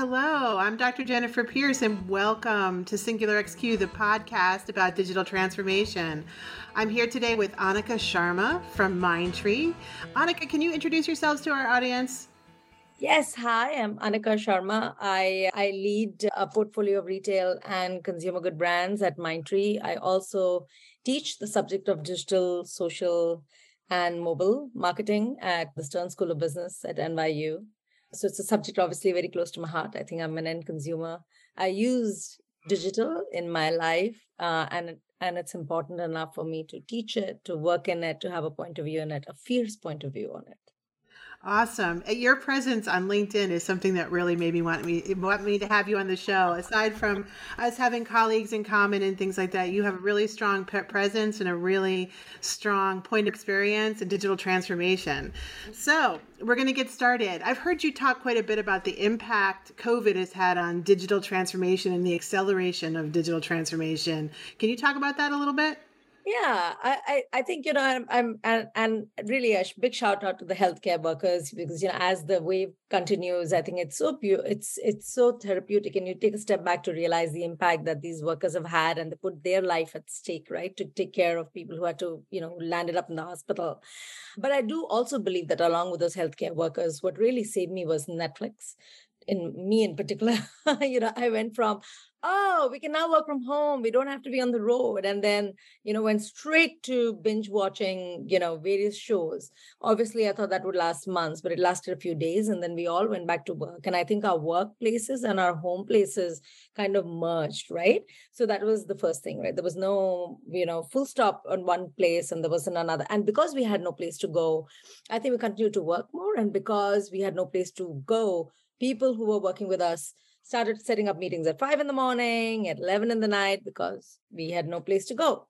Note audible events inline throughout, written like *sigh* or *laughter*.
Hello, I'm Dr. Jennifer Pierce, and welcome to Singular XQ, the podcast about digital transformation. I'm here today with Anika Sharma from Mindtree. Anika, can you introduce yourselves to our audience? Yes, hi, I'm Anika Sharma. I, I lead a portfolio of retail and consumer good brands at Mindtree. I also teach the subject of digital, social, and mobile marketing at the Stern School of Business at NYU. So it's a subject obviously very close to my heart. I think I'm an end consumer. I use digital in my life, uh, and and it's important enough for me to teach it, to work in it, to have a point of view in it, a fierce point of view on it. Awesome. Uh, your presence on LinkedIn is something that really made me want me want me to have you on the show. Aside from us having colleagues in common and things like that, you have a really strong presence and a really strong point of experience in digital transformation. So we're going to get started. I've heard you talk quite a bit about the impact COVID has had on digital transformation and the acceleration of digital transformation. Can you talk about that a little bit? Yeah, I, I, I think you know I'm, I'm and, and really a big shout out to the healthcare workers because you know as the wave continues, I think it's so pure, it's it's so therapeutic, and you take a step back to realize the impact that these workers have had, and they put their life at stake, right, to take care of people who had to you know landed up in the hospital. But I do also believe that along with those healthcare workers, what really saved me was Netflix in me in particular *laughs* you know i went from oh we can now work from home we don't have to be on the road and then you know went straight to binge watching you know various shows. Obviously i thought that would last months but it lasted a few days and then we all went back to work and i think our workplaces and our home places kind of merged right? So that was the first thing right? There was no you know full stop on one place and there wasn't another and because we had no place to go i think we continued to work more and because we had no place to go people who were working with us started setting up meetings at five in the morning, at 11 in the night, because we had no place to go.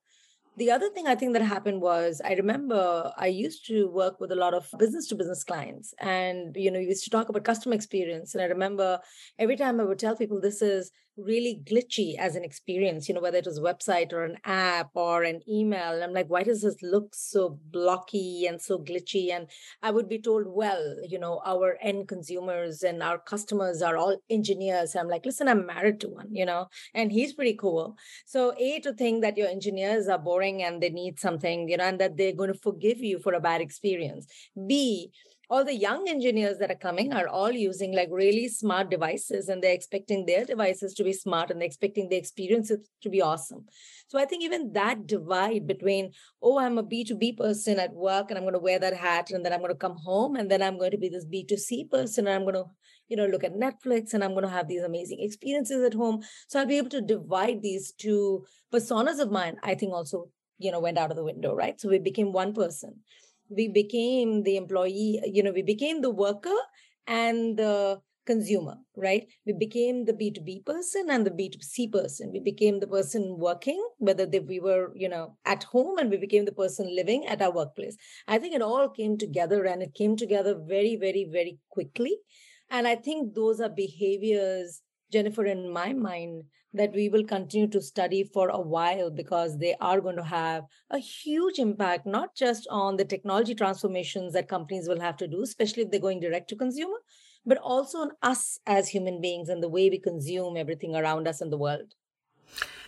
The other thing I think that happened was I remember I used to work with a lot of business to business clients and you know we used to talk about customer experience and I remember every time I would tell people this is really glitchy as an experience, you know, whether it was a website or an app or an email. And I'm like, why does this look so blocky and so glitchy? And I would be told, well, you know, our end consumers and our customers are all engineers. I'm like, listen, I'm married to one, you know, and he's pretty cool. So, A, to think that your engineers are boring and they need something, you know, and that they're going to forgive you for a bad experience. B, all the young engineers that are coming are all using like really smart devices and they're expecting their devices to be smart and they're expecting the experiences to be awesome. So i think even that divide between oh i'm a b2b person at work and i'm going to wear that hat and then i'm going to come home and then i'm going to be this b2c person and i'm going to you know look at netflix and i'm going to have these amazing experiences at home. So i'll be able to divide these two personas of mine i think also you know went out of the window right? So we became one person we became the employee, you know, we became the worker and the consumer, right? We became the B2B person and the B2C person. We became the person working, whether they, we were, you know, at home and we became the person living at our workplace. I think it all came together and it came together very, very, very quickly. And I think those are behaviors, Jennifer, in my mind, that we will continue to study for a while because they are going to have a huge impact, not just on the technology transformations that companies will have to do, especially if they're going direct to consumer, but also on us as human beings and the way we consume everything around us in the world.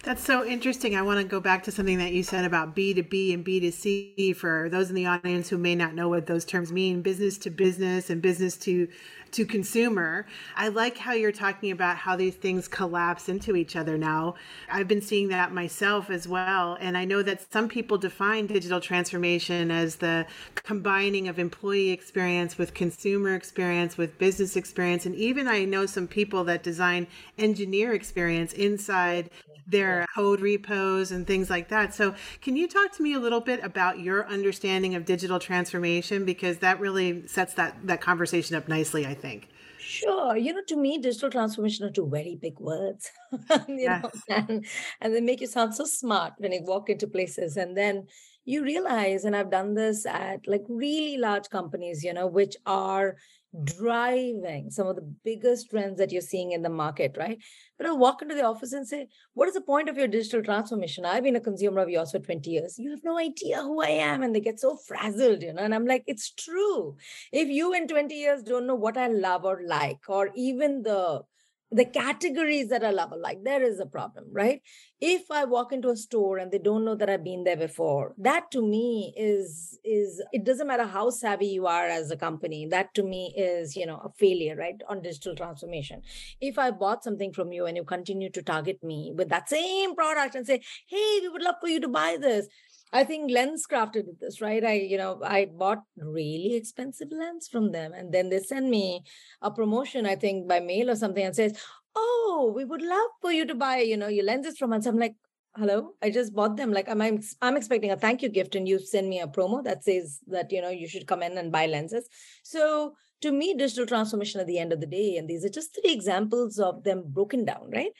That's so interesting. I want to go back to something that you said about B2B and B2C for those in the audience who may not know what those terms mean business to business and business to to consumer. I like how you're talking about how these things collapse into each other now. I've been seeing that myself as well. And I know that some people define digital transformation as the combining of employee experience with consumer experience, with business experience. And even I know some people that design engineer experience inside their code repos and things like that. So, can you talk to me a little bit about your understanding of digital transformation because that really sets that that conversation up nicely, I think. Sure. You know, to me, digital transformation are two very big words. *laughs* you yes. know, and, and they make you sound so smart when you walk into places. And then you realize, and I've done this at like really large companies, you know, which are driving some of the biggest trends that you're seeing in the market, right? But I'll walk into the office and say, What is the point of your digital transformation? I've been a consumer of yours for 20 years. You have no idea who I am. And they get so frazzled, you know. And I'm like, It's true. If you in 20 years don't know what I love or like, or even the the categories that are level like there is a problem right? If i walk into a store and they don't know that i've been there before that to me is is it doesn't matter how savvy you are as a company that to me is you know a failure right on digital transformation. If i bought something from you and you continue to target me with that same product and say hey we would love for you to buy this I think LensCrafters this, right? I, you know, I bought really expensive lens from them. And then they send me a promotion, I think by mail or something, and says, Oh, we would love for you to buy, you know, your lenses from us. I'm like, hello, I just bought them. Like I'm, I'm I'm expecting a thank you gift, and you send me a promo that says that, you know, you should come in and buy lenses. So to me, digital transformation at the end of the day, and these are just three examples of them broken down, right?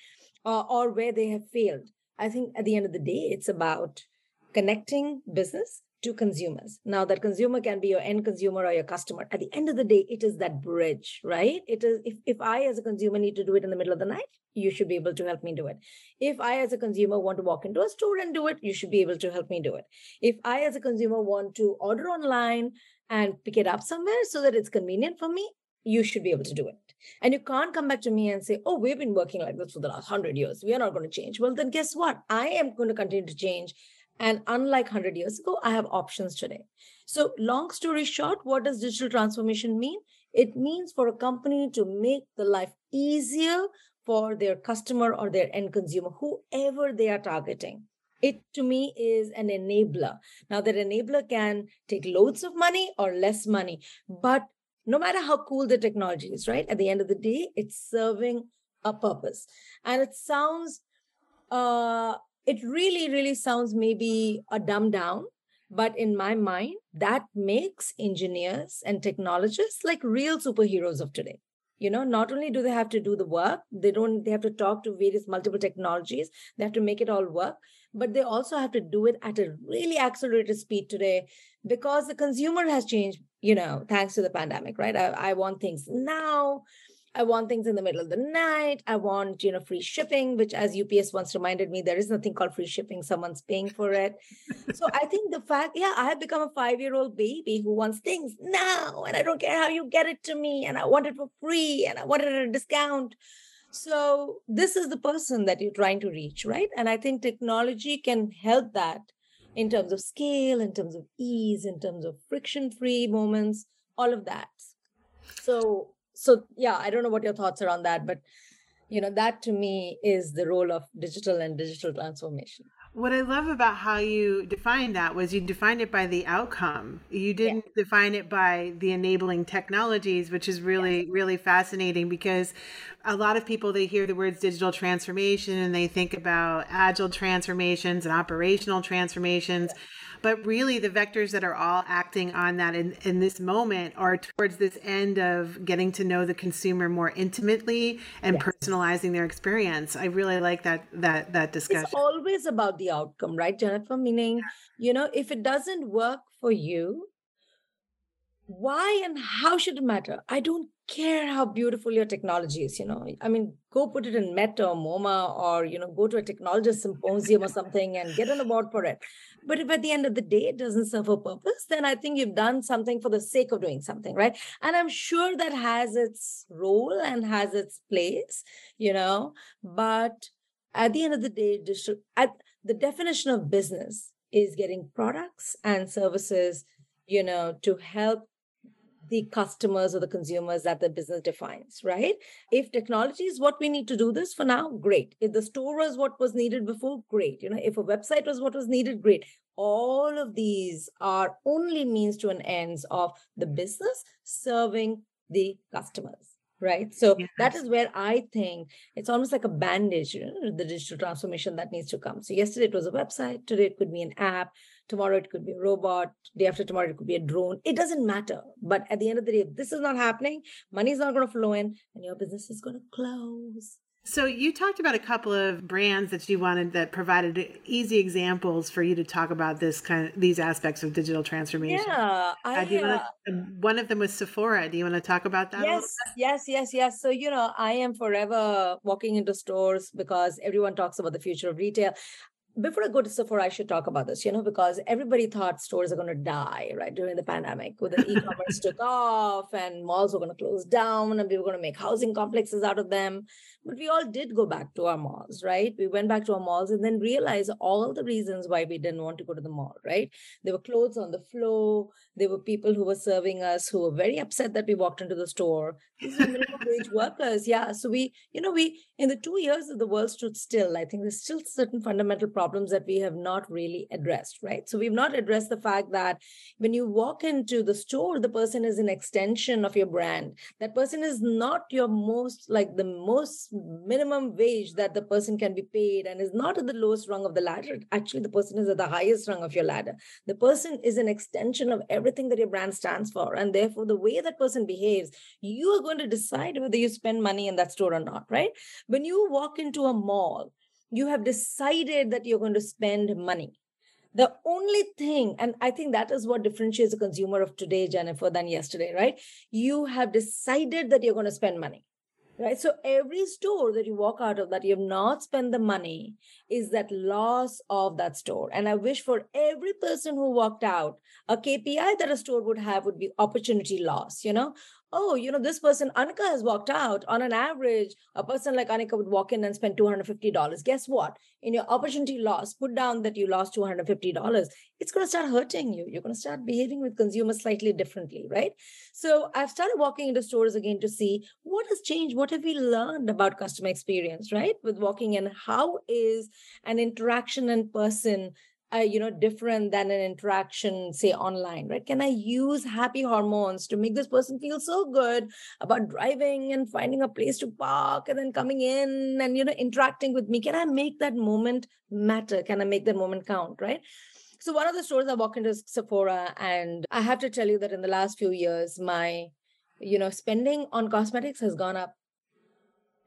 Uh, or where they have failed. I think at the end of the day, it's about connecting business to consumers. Now that consumer can be your end consumer or your customer. At the end of the day, it is that bridge, right? It is if, if I as a consumer need to do it in the middle of the night, you should be able to help me do it. If I as a consumer want to walk into a store and do it, you should be able to help me do it. If I as a consumer want to order online and pick it up somewhere so that it's convenient for me, you should be able to do it. And you can't come back to me and say, oh, we've been working like this for the last 100 years. We are not going to change. Well, then guess what? I am going to continue to change and unlike 100 years ago, I have options today. So, long story short, what does digital transformation mean? It means for a company to make the life easier for their customer or their end consumer, whoever they are targeting. It to me is an enabler. Now, that enabler can take loads of money or less money, but no matter how cool the technology is, right? At the end of the day, it's serving a purpose. And it sounds uh, it really, really sounds maybe a dumb down, but in my mind, that makes engineers and technologists like real superheroes of today. You know, not only do they have to do the work, they don't, they have to talk to various multiple technologies, they have to make it all work, but they also have to do it at a really accelerated speed today because the consumer has changed, you know, thanks to the pandemic, right? I, I want things now. I want things in the middle of the night. I want, you know, free shipping, which as UPS once reminded me, there is nothing called free shipping. Someone's paying for it. so I think the fact, yeah, I have become a five-year-old baby who wants things now. And I don't care how you get it to me. And I want it for free and I want it at a discount. So this is the person that you're trying to reach, right? And I think technology can help that in terms of scale, in terms of ease, in terms of friction-free moments, all of that. So so yeah i don't know what your thoughts are on that but you know that to me is the role of digital and digital transformation. What i love about how you defined that was you defined it by the outcome. You didn't yeah. define it by the enabling technologies which is really really fascinating because a lot of people they hear the words digital transformation and they think about agile transformations and operational transformations. But really the vectors that are all acting on that in, in this moment are towards this end of getting to know the consumer more intimately and yes. personalizing their experience. I really like that that that discussion. it's always about the outcome right jennifer? Meaning you know if it doesn't work for you why and how should it matter i don't care how beautiful your technology is you know i mean go put it in meta or moma or you know go to a technologist symposium or something and get an award for it but if at the end of the day it doesn't serve a purpose, then I think you've done something for the sake of doing something, right? And I'm sure that has its role and has its place, you know. But at the end of the day, the definition of business is getting products and services, you know, to help the customers or the consumers that the business defines, right? If technology is what we need to do this for now, great. If the store was what was needed before, great. You know, if a website was what was needed, great. All of these are only means to an ends of the business serving the customers right so yes. that is where i think it's almost like a bandage you know, the digital transformation that needs to come so yesterday it was a website today it could be an app tomorrow it could be a robot day after tomorrow it could be a drone it doesn't matter but at the end of the day if this is not happening money is not going to flow in and your business is going to close so you talked about a couple of brands that you wanted that provided easy examples for you to talk about this kind of these aspects of digital transformation. Yeah, I, uh, wanna, um, one of them was Sephora. Do you want to talk about that? Yes, yes, yes, yes. So you know, I am forever walking into stores because everyone talks about the future of retail before I go to Sephora, I should talk about this, you know, because everybody thought stores are going to die, right, during the pandemic. When the *laughs* e-commerce took off and malls were going to close down and we were going to make housing complexes out of them. But we all did go back to our malls, right? We went back to our malls and then realized all the reasons why we didn't want to go to the mall, right? There were clothes on the floor. There were people who were serving us who were very upset that we walked into the store. These are minimum *laughs* wage workers. Yeah. So we, you know, we, in the two years that the world stood still, I think there's still certain fundamental problems that we have not really addressed, right? So we've not addressed the fact that when you walk into the store, the person is an extension of your brand. That person is not your most, like the most minimum wage that the person can be paid and is not at the lowest rung of the ladder. Actually, the person is at the highest rung of your ladder. The person is an extension of everything that your brand stands for. And therefore, the way that person behaves, you are going to decide whether you spend money in that store or not, right? When you walk into a mall, you have decided that you're going to spend money. The only thing, and I think that is what differentiates a consumer of today, Jennifer, than yesterday, right? You have decided that you're going to spend money right? So every store that you walk out of that you have not spent the money is that loss of that store. And i wish for every person who walked out a kpi that a store would have would be opportunity loss you know oh, you know, this person, Anika has walked out. On an average, a person like Anika would walk in and spend $250. Guess what? In your opportunity loss, put down that you lost $250. It's going to start hurting you. You're going to start behaving with consumers slightly differently, right? So I've started walking into stores again to see what has changed. What have we learned about customer experience, right? With walking in, how is an interaction in person uh, you know different than an interaction say online right? Can i use happy hormones to make this person feel so good about driving and finding a place to park and then coming in and you know interacting with me? Can i make that moment matter? Can i make that moment count right? So one of the stores i walk into sephora and i have to tell you that in the last few years my you know spending on cosmetics has gone up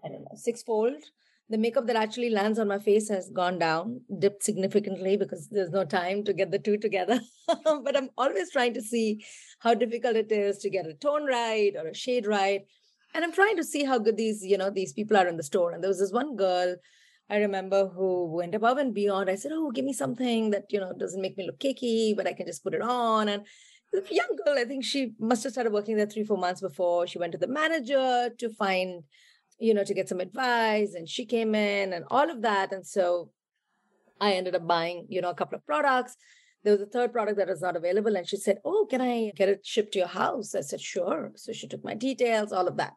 i don't know sixfold the makeup that actually lands on my face has gone down, dipped significantly because there's no time to get the two together. *laughs* but I'm always trying to see how difficult it is to get a tone right or a shade right. And I'm trying to see how good these, you know, these people are in the store. And there was this one girl I remember who went above and beyond. I said, Oh, give me something that, you know, doesn't make me look cakey, but I can just put it on. And the young girl, I think she must have started working there three, four months before. She went to the manager to find you know, to get some advice. And she came in and all of that. And so I ended up buying, you know, a couple of products. There was a third product that was not available. And she said, Oh, can I get it shipped to your house? I said, Sure. So she took my details, all of that.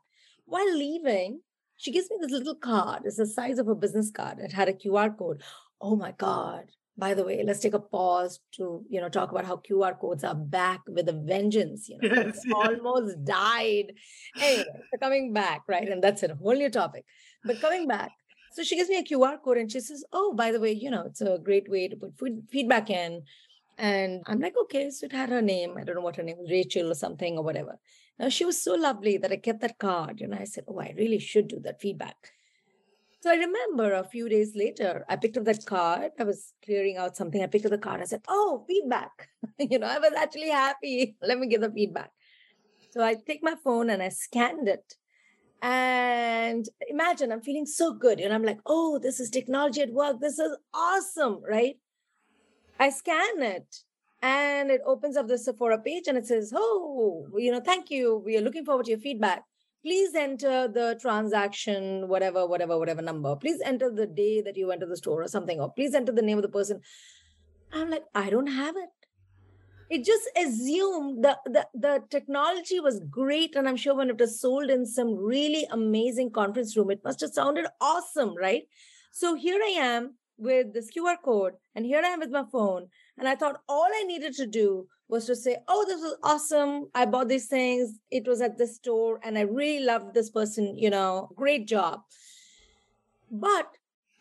While leaving, she gives me this little card. It's the size of a business card. It had a QR code. Oh my God by the way, let's take a pause to you know talk about how QR codes are back with a vengeance. You know, yes, *laughs* almost died. Anyway, so coming back, right? And that's a whole new topic. But coming back, so she gives me a QR code and she says, "Oh, by the way, you know, it's a great way to put food, feedback in." And I'm like, "Okay." So it had her name. I don't know what her name was, Rachel or something or whatever. Now she was so lovely that I kept that card, and I said, "Oh, I really should do that feedback." So I remember a few days later, I picked up that card. I was clearing out something. I picked up the card. I said, Oh, feedback. *laughs* you know, I was actually happy. *laughs* Let me give the feedback. So I take my phone and I scanned it. And imagine I'm feeling so good. And I'm like, oh, this is technology at work. This is awesome, right? I scan it and it opens up the Sephora page and it says, oh, you know, thank you. We are looking forward to your feedback please enter the transaction, whatever, whatever, whatever number. Please enter the day that you went to the store or something, or please enter the name of the person. I'm like, I don't have it. It just assumed the, the, the technology was great. And I'm sure when it was sold in some really amazing conference room, it must have sounded awesome, right? So here I am with this QR code, and here I am with my phone. And I thought all I needed to do was to say, oh, this was awesome. I bought these things. It was at this store and I really loved this person, you know, great job. But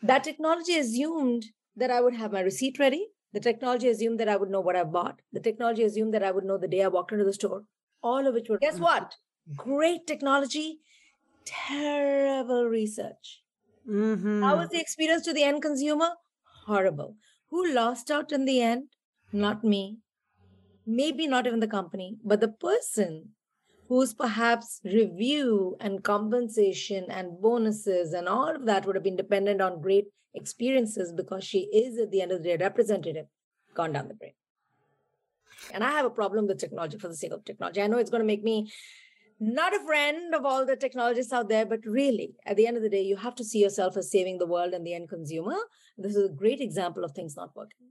that technology assumed that I would have my receipt ready. The technology assumed that I would know what I bought. The technology assumed that I would know the day I walked into the store. All of which were, guess what? *laughs* Great technology, terrible research. Mm-hmm. How was the experience to the end consumer? Horrible. Who lost out in the end? Not me, maybe not even the company, but the person whose perhaps review and compensation and bonuses and all of that would have been dependent on great experiences because she is at the end of the day representative. Gone down the drain. And i have a problem with technology for the sake of technology. I know it's going to make me not a friend of all the technologists out there but really at the end of the day you have to see yourself as saving the world and the end consumer. This is a great example of things not working.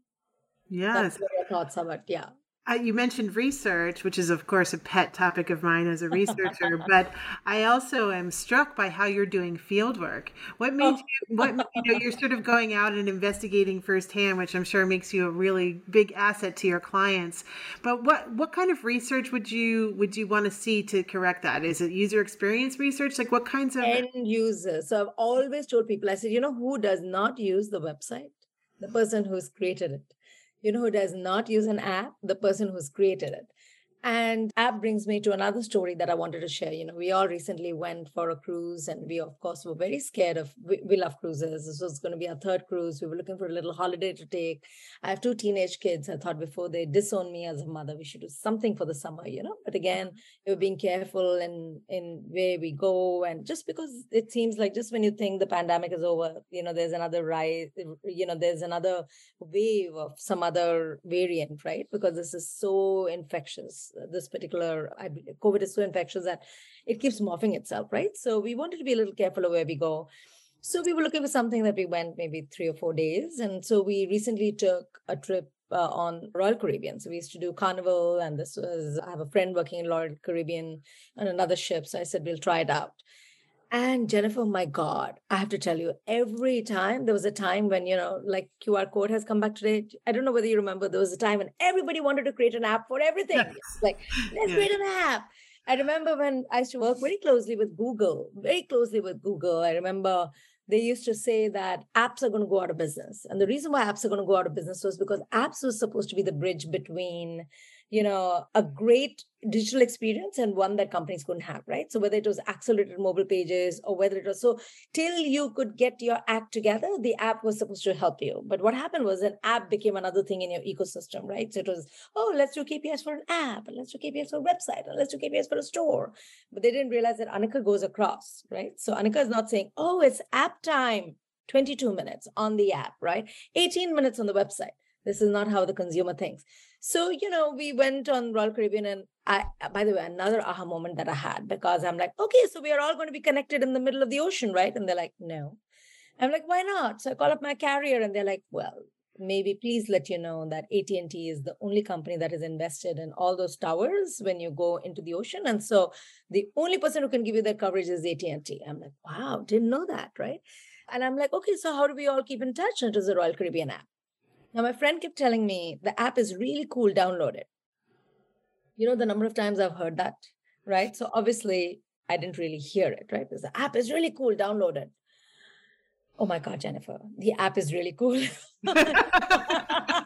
Yes. that's what your thoughts are but yeah uh, you mentioned research, which is, of course, a pet topic of mine as a researcher. *laughs* but I also am struck by how you're doing field work. What made oh. you? What you know? You're sort of going out and investigating firsthand, which I'm sure makes you a really big asset to your clients. But what what kind of research would you would you want to see to correct that? Is it user experience research? Like what kinds of end users? So I've always told people. I said, you know, who does not use the website? The person who's created it you know, who does not use an app, the person who's created it. And app brings me to another story that I wanted to share. You know, we all recently went for a cruise, and we, of course, were very scared of. We, we love cruises. This was going to be our third cruise. We were looking for a little holiday to take. I have two teenage kids. I thought before they disown me as a mother, we should do something for the summer, you know. But again, we were being careful in in where we go, and just because it seems like just when you think the pandemic is over, you know, there's another rise. You know, there's another wave of some other variant, right? Because this is so infectious this particular COVID is so infectious that it keeps morphing itself, right? So we wanted to be a little careful of where we go. So we were looking for something that we went maybe three or four days. And so we recently took a trip uh, on Royal Caribbean. So we used to do Carnival, and this was, I have a friend working in Royal Caribbean on another ship. So I said, we'll try it out. And Jennifer, my God, I have to tell you, every time there was a time when, you know, like QR code has come back today. I don't know whether you remember, there was a time when everybody wanted to create an app for everything. *laughs* Yes. Like, let's yeah. create an app. I remember when I used to work very closely with Google, very closely with Google. I remember they used to say that apps are going to go out of business. And the reason why apps are going to go out of business was because apps was supposed to be the bridge between you know a great digital experience and one that companies couldn't have right? So whether it was accelerated mobile pages or whether it was so till you could get your act together the app was supposed to help you. But what happened was an app became another thing in your ecosystem right? So it was oh let's do kpis for an app and let's do kpis for a website and let's do kpis for a store. But they didn't realize that anika goes across right? So anika is not saying oh it's app time 22 minutes on the app right? 18 minutes on the website this is not how the consumer thinks so, you know, we went on Royal Caribbean and I, uh, by the way, another aha moment that I had because I'm like, okay, so we are all going to be connected in the middle of the ocean, right? And they're like, no. I'm like, why not? So I call up my carrier and they're like, well, maybe please let you know that AT&T is the only company that is invested in all those towers when you go into the ocean. And so the only person who can give you that coverage is AT&T. I'm like, wow, didn't know that, right? And I'm like, okay, so how do we all keep in touch? And it a Royal Caribbean app. Now, my friend kept telling me the app is really cool, download it. You know, the number of times I've heard that, right? So obviously, I didn't really hear it, right? Because the app is really cool, download it. Oh my God, Jennifer, the app is really cool. *laughs* I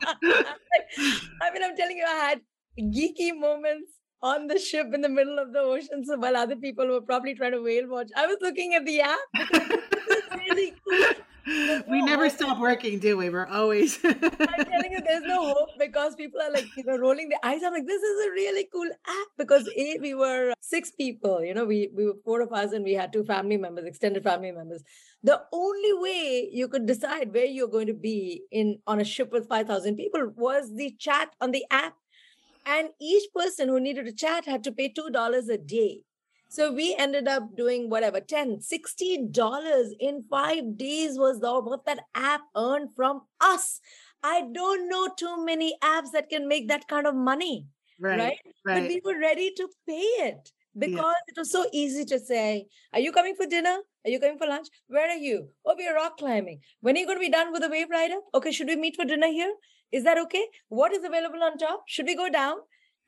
mean, I'm telling you, I had geeky moments on the ship in the middle of the ocean. So while other people were probably trying to whale watch, I was looking at the app. It's really cool we never stop working, do we? We're always. *laughs* I'm telling you, there's no hope because people are like, you know, rolling their eyes. I'm like, this is a really cool app because a we were six people. You know, we we were four of us and we had two family members, extended family members. The only way you could decide where you're going to be in on a ship with five thousand people was the chat on the app, and each person who needed to chat had to pay two dollars a day. So we ended up doing whatever, 10, 60 dollars in five days was the what that app earned from us. I don't know too many apps that can make that kind of money. Right. Right. right. But we were ready to pay it because yeah. it was so easy to say, Are you coming for dinner? Are you coming for lunch? Where are you? Oh, we are rock climbing. When are you going to be done with the wave rider? Okay, should we meet for dinner here? Is that okay? What is available on top? Should we go down?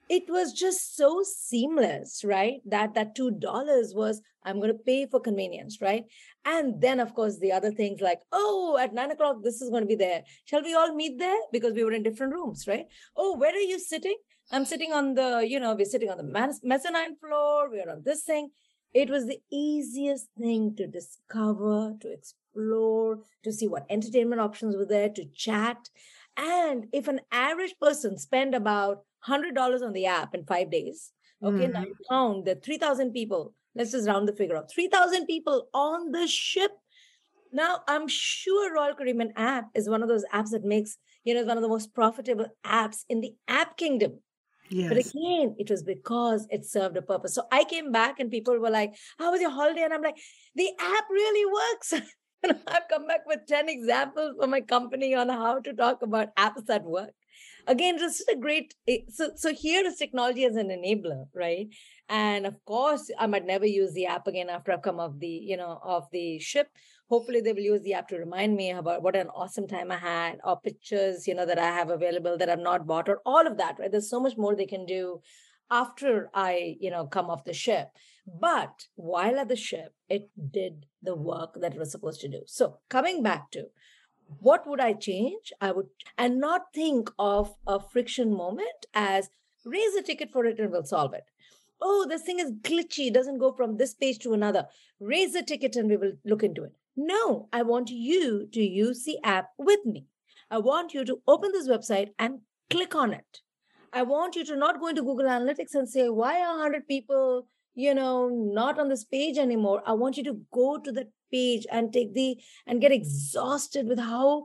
It was just so seamless right? That that two dollars was i'm going to pay for convenience right? And then of course the other things like oh at nine o'clock this is going to be there. Shall we all meet there? Because we were in different rooms right? Oh where are you sitting? I'm sitting on the you know we're sitting on the mezzanine floor. We're on this thing. It was the easiest thing to discover to explore to see what entertainment options were there to chat. And if an average person spend about $100 on the app in five days, Okay, mm-hmm. now count the 3,000 people. Let's just round the figure up 3,000 people on the ship. Now, I'm sure Royal Caribbean app is one of those apps that makes, you know, one of the most profitable apps in the app kingdom. Yes. But again, it was because it served a purpose. So I came back and people were like, How was your holiday? And I'm like, The app really works. *laughs* and I've come back with 10 examples for my company on how to talk about apps that work again just a great eh, so so here is technology as an enabler right? And of course i might never use the app again after i've come off the you know off the ship. Hopefully they will use the app to remind me about what an awesome time i had or pictures you know that i have available that i've not bought or all of that right? There's so much more they can do after i you know come off the ship. But while at the ship it did the work that it was supposed to do. So coming back to what would I change? I would, and not think of a friction moment as raise a ticket for it and we'll solve it. Oh, this thing is glitchy, doesn't go from this page to another. Raise a ticket and we will look into it. No, I want you to use the app with me. I want you to open this website and click on it. I want you to not go into Google Analytics and say, why are 100 people, you know, not on this page anymore? I want you to go to that page and take the and get mm. exhausted with how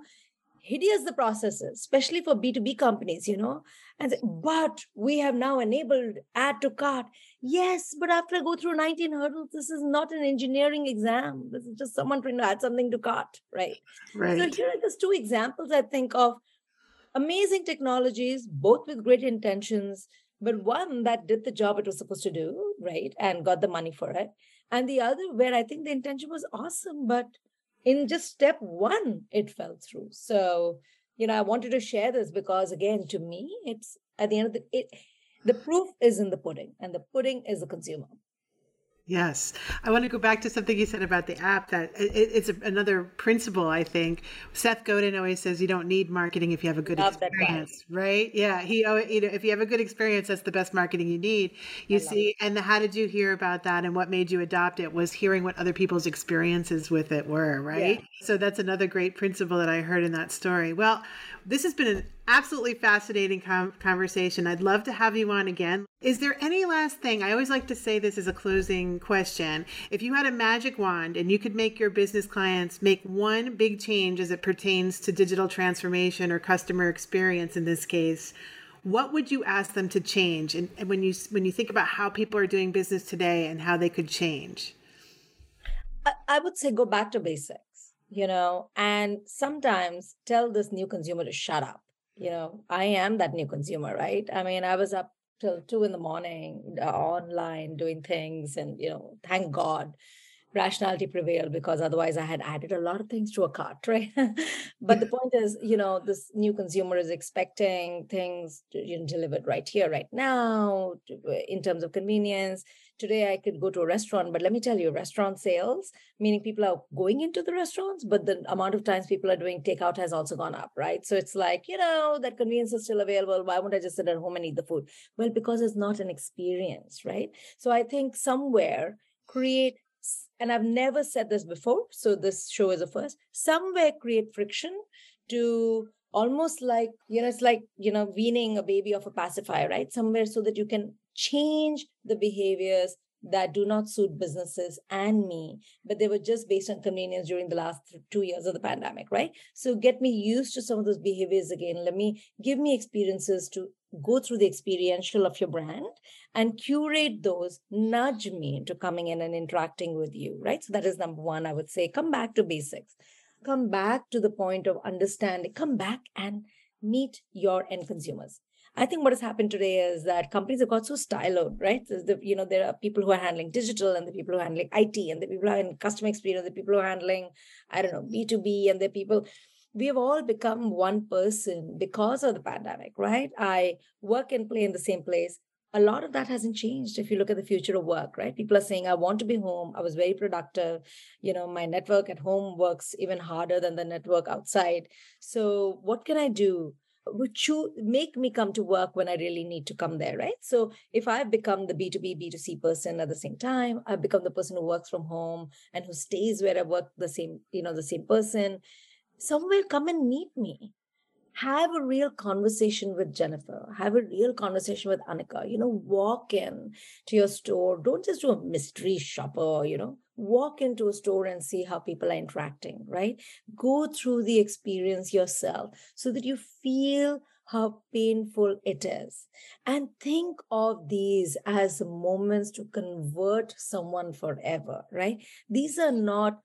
hideous the process is, especially for B2B companies, you know. And say, mm. but we have now enabled add to cart. Yes, but after I go through 19 hurdles, this is not an engineering exam. This is just someone trying to add something to cart, right? Right. So here are just two examples I think of amazing technologies, both with great intentions, but one that did the job it was supposed to do, right? And got the money for it and the other where I think the intention was awesome, but in just step one, it fell through. So, you know, I wanted to share this because again, to me, it's at the end of the it the proof is in the pudding, and the pudding is the consumer. Yes. I want to go back to something you said about the app that it, it's a, another principle, I think. Seth Godin always says you don't need marketing if you have a good Love experience, right? Yeah. He, you know, if you have a good experience, that's the best marketing you need. You see, it. and how did you hear about that and what made you adopt it was hearing what other people's experiences with it were, right? Yeah. So that's another great principle that I heard in that story. Well, this has been an absolutely fascinating com- conversation. I'd love to have you on again. Is there any last thing? I always like to say this as a closing question. If you had a magic wand and you could make your business clients make one big change as it pertains to digital transformation or customer experience in this case, what would you ask them to change and, and when you when you think about how people are doing business today and how they could change I, I would say go back to basics you know and sometimes tell this new consumer to shut up you know i am that new consumer right? I mean i was up till two in the morning uh, online doing things and you know thank god rationality prevailed because otherwise i had added a lot of things to a cart *laughs* right? But the *laughs* point is you know this new consumer is expecting things to, you know, delivered right here right now to, in terms of convenience today I could go to a restaurant, but let me tell you, restaurant sales, meaning people are going into the restaurants, but the amount of times people are doing takeout has also gone up, right? So it's like, you know, that convenience is still available. Why won't I just sit at home and eat the food? Well, because it's not an experience, right? So I think somewhere create and I've never said this before, so this show is a first. Somewhere create friction to almost like you know it's like you know weaning a baby of a pacifier right somewhere so that you can change the behaviors that do not suit businesses and me, but they were just based on convenience during the last two years of the pandemic, right? So get me used to some of those behaviors again. Let me give me experiences to go through the experiential of your brand and curate those, nudge me into coming in and interacting with you, right? So that is number one, I would say. Come back to basics. Come back to the point of understanding. Come back and meet your end consumers I think what has happened today is that companies have got so siloed, right? The, you know, there are people who are handling digital and the people who are handling IT and the people who are in customer experience, the people who are handling, I don't know, B2B and the people. We have all become one person because of the pandemic, right? I work and play in the same place. A lot of that hasn't changed if you look at the future of work, right? People are saying, I want to be home. I was very productive. You know, my network at home works even harder than the network outside. So, what can I do? Would choose make me come to work when I really need to come there, right? So if I've become the B2B, B2C person at the same time, I've become the person who works from home and who stays where I work the same, you know, the same person, somewhere come and meet me. Have a real conversation with Jennifer, have a real conversation with Anika. You know, walk in to your store. Don't just do a mystery shopper, you know, walk into a store and see how people are interacting, right? Go through the experience yourself so that you feel how painful it is. And think of these as moments to convert someone forever, right? These are not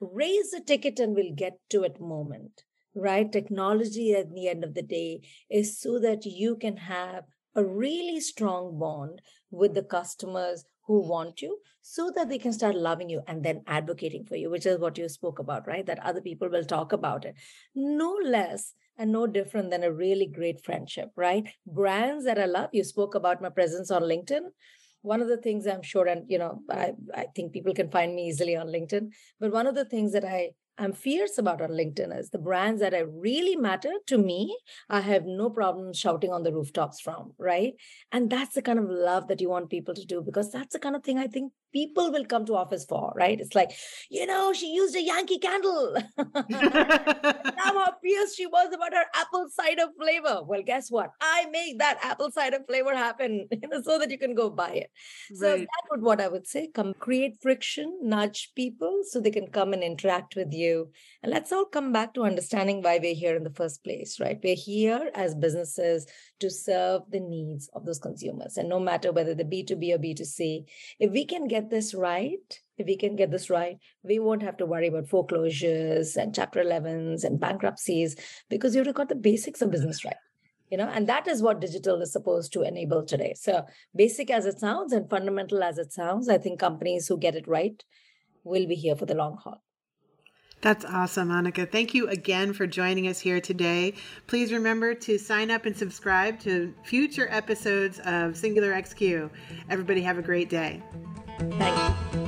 raise the ticket and we'll get to it moment, right? Technology at the end of the day is so that you can have a really strong bond with the customers who want you so that they can start loving you and then advocating for you, which is what you spoke about, right? That other people will talk about it. No less and no different than a really great friendship, right? Brands that I love, you spoke about my presence on LinkedIn. One of the things I'm sure, and you know, I, I think people can find me easily on LinkedIn, but one of the things that I I'm fierce about on LinkedIn is the brands that I really matter to me, I have no problem shouting on the rooftops from, right? And that's the kind of love that you want people to do because that's the kind of thing I think people will come to office for, right? It's like, you know, she used a Yankee candle. now how fierce she was about her apple cider flavor. Well, guess what? I make that apple cider flavor happen *laughs* you know, so that you can go buy it. So right. that would what I would say. Come create friction, nudge people so they can come and interact with you. And let's all come back to understanding why we're here in the first place, right? We're here as businesses to serve the needs of those consumers. And no matter whether the B2B or B2C, if we can get this right, if we can get this right, we won't have to worry about foreclosures and chapter 11s and bankruptcies because you've got the basics of business right. You know, and that is what digital is supposed to enable today. So, basic as it sounds and fundamental as it sounds, I think companies who get it right will be here for the long haul. That's awesome, Anika. Thank you again for joining us here today. Please remember to sign up and subscribe to future episodes of Singular XQ. Everybody have a great day. Thank you.